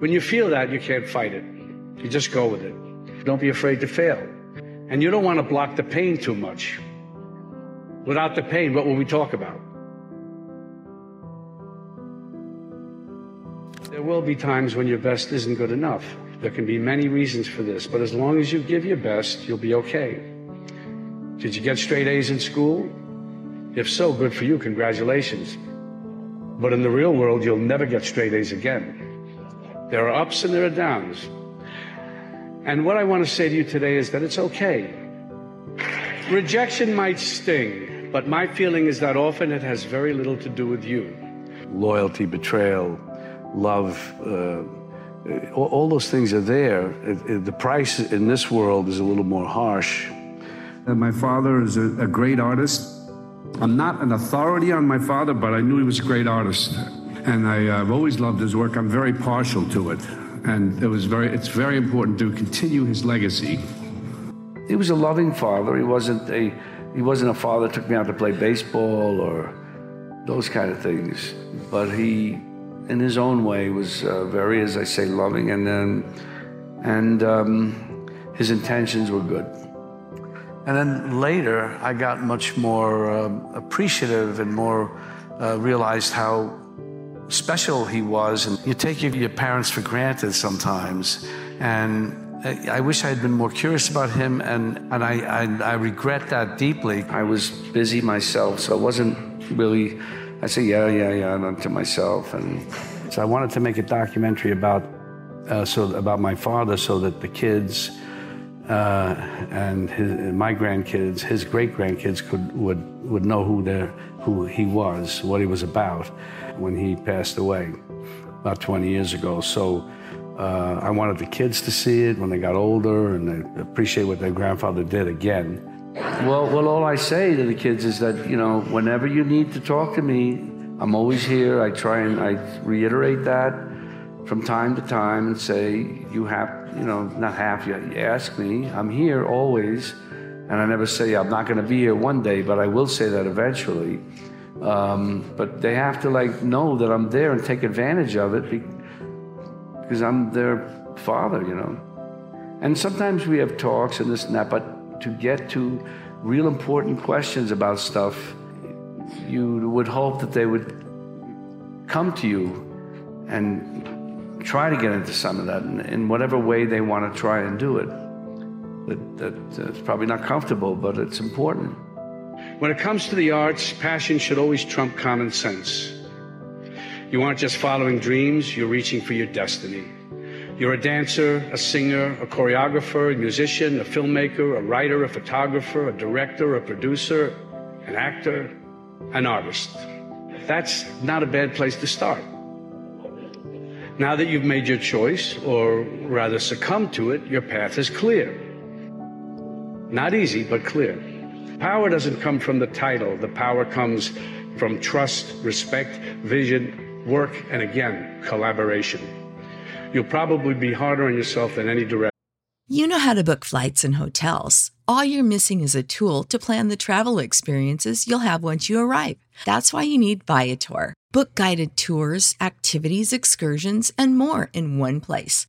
When you feel that, you can't fight it. You just go with it. Don't be afraid to fail. And you don't want to block the pain too much. Without the pain, what will we talk about? There will be times when your best isn't good enough. There can be many reasons for this, but as long as you give your best, you'll be okay. Did you get straight A's in school? If so, good for you, congratulations. But in the real world, you'll never get straight A's again. There are ups and there are downs. And what I want to say to you today is that it's okay. Rejection might sting, but my feeling is that often it has very little to do with you. Loyalty, betrayal, love, uh, all, all those things are there. It- it- the price in this world is a little more harsh. And my father is a, a great artist. I'm not an authority on my father, but I knew he was a great artist. And I, uh, I've always loved his work. I'm very partial to it. And it was very, it's very important to continue his legacy. He was a loving father. He wasn't a he wasn't a father that took me out to play baseball or those kind of things. But he, in his own way, was uh, very, as I say, loving, and um, and um, his intentions were good. And then later, I got much more um, appreciative and more uh, realized how special he was. And you take your, your parents for granted sometimes. And I, I wish I had been more curious about him, and, and I, I, I regret that deeply. I was busy myself, so I wasn't really, I say, yeah, yeah, yeah, and to myself. And so I wanted to make a documentary about, uh, so, about my father so that the kids, uh, and his, my grandkids, his great grandkids could would would know who they who he was, what he was about, when he passed away about 20 years ago. So uh, I wanted the kids to see it when they got older and appreciate what their grandfather did again. Well, well, all I say to the kids is that you know, whenever you need to talk to me, I'm always here. I try and I reiterate that from time to time and say, you have, you know, not have, you ask me. I'm here always. And I never say I'm not going to be here one day, but I will say that eventually. Um, but they have to like know that I'm there and take advantage of it because I'm their father, you know. And sometimes we have talks and this and that, but to get to real important questions about stuff, you would hope that they would come to you and try to get into some of that in, in whatever way they want to try and do it. That, that it's probably not comfortable, but it's important. When it comes to the arts, passion should always trump common sense. You aren't just following dreams, you're reaching for your destiny. You're a dancer, a singer, a choreographer, a musician, a filmmaker, a writer, a photographer, a director, a producer, an actor, an artist. That's not a bad place to start. Now that you've made your choice, or rather succumbed to it, your path is clear. Not easy, but clear. Power doesn't come from the title. The power comes from trust, respect, vision, work, and again, collaboration. You'll probably be harder on yourself than any director. You know how to book flights and hotels. All you're missing is a tool to plan the travel experiences you'll have once you arrive. That's why you need Viator. Book guided tours, activities, excursions, and more in one place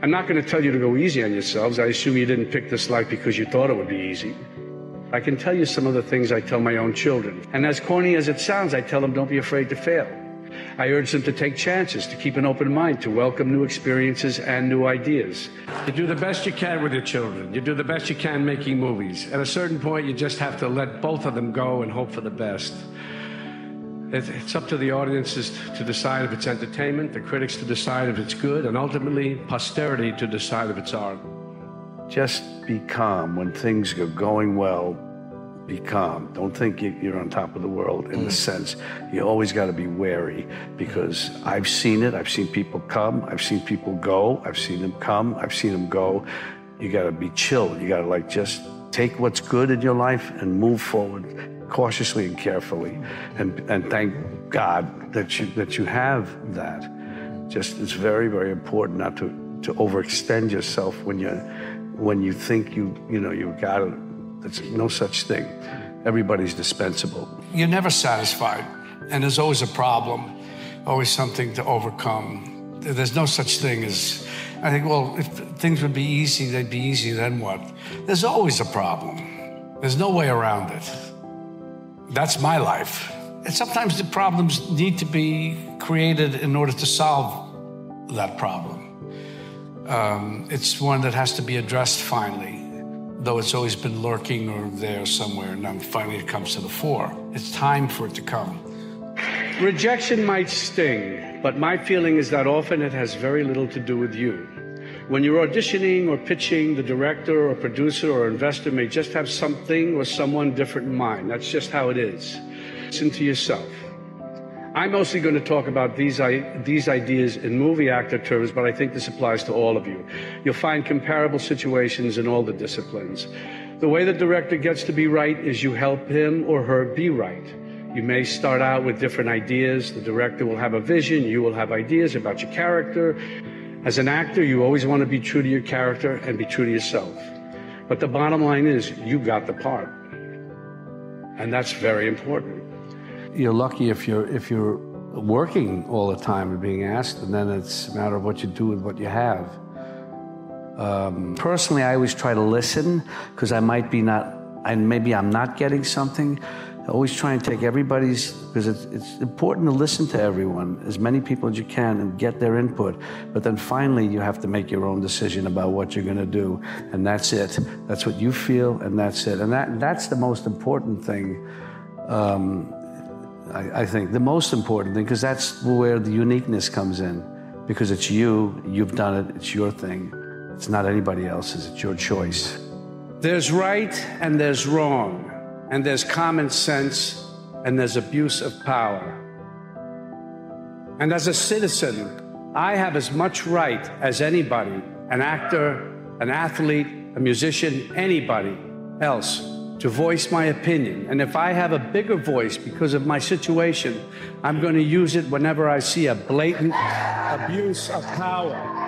I'm not going to tell you to go easy on yourselves. I assume you didn't pick this life because you thought it would be easy. I can tell you some of the things I tell my own children. And as corny as it sounds, I tell them don't be afraid to fail. I urge them to take chances, to keep an open mind, to welcome new experiences and new ideas. You do the best you can with your children. You do the best you can making movies. At a certain point, you just have to let both of them go and hope for the best. It's up to the audiences to decide if it's entertainment, the critics to decide if it's good, and ultimately posterity to decide if it's art. Just be calm when things are going well. Be calm. Don't think you're on top of the world in the mm. sense you always got to be wary because I've seen it. I've seen people come. I've seen people go. I've seen them come. I've seen them go. You got to be chill. You got to like just take what's good in your life and move forward cautiously and carefully, and, and thank God that you that you have that. Just it's very very important not to to overextend yourself when you when you think you you know you've got it. There's no such thing. Everybody's dispensable. You're never satisfied, and there's always a problem, always something to overcome. There's no such thing as I think. Well, if things would be easy, they'd be easy. Then what? There's always a problem. There's no way around it. That's my life. And sometimes the problems need to be created in order to solve that problem. Um, it's one that has to be addressed finally, though it's always been lurking or there somewhere, and then finally it comes to the fore. It's time for it to come. Rejection might sting, but my feeling is that often it has very little to do with you. When you're auditioning or pitching, the director or producer or investor may just have something or someone different in mind. That's just how it is. Listen to yourself. I'm mostly going to talk about these, these ideas in movie actor terms, but I think this applies to all of you. You'll find comparable situations in all the disciplines. The way the director gets to be right is you help him or her be right. You may start out with different ideas. The director will have a vision. You will have ideas about your character. As an actor, you always want to be true to your character and be true to yourself. But the bottom line is, you got the part. And that's very important. You're lucky if you're if you're working all the time and being asked, and then it's a matter of what you do with what you have. Um, personally, I always try to listen because I might be not, and maybe I'm not getting something. I always try and take everybody's, because it's, it's important to listen to everyone, as many people as you can, and get their input. But then finally, you have to make your own decision about what you're going to do, and that's it. That's what you feel, and that's it. And that, that's the most important thing. Um, I, I think the most important thing, because that's where the uniqueness comes in, because it's you, you've done it, it's your thing. It's not anybody else's, it's your choice. There's right and there's wrong, and there's common sense and there's abuse of power. And as a citizen, I have as much right as anybody an actor, an athlete, a musician, anybody else to voice my opinion. And if I have a bigger voice because of my situation, I'm going to use it whenever I see a blatant abuse of power.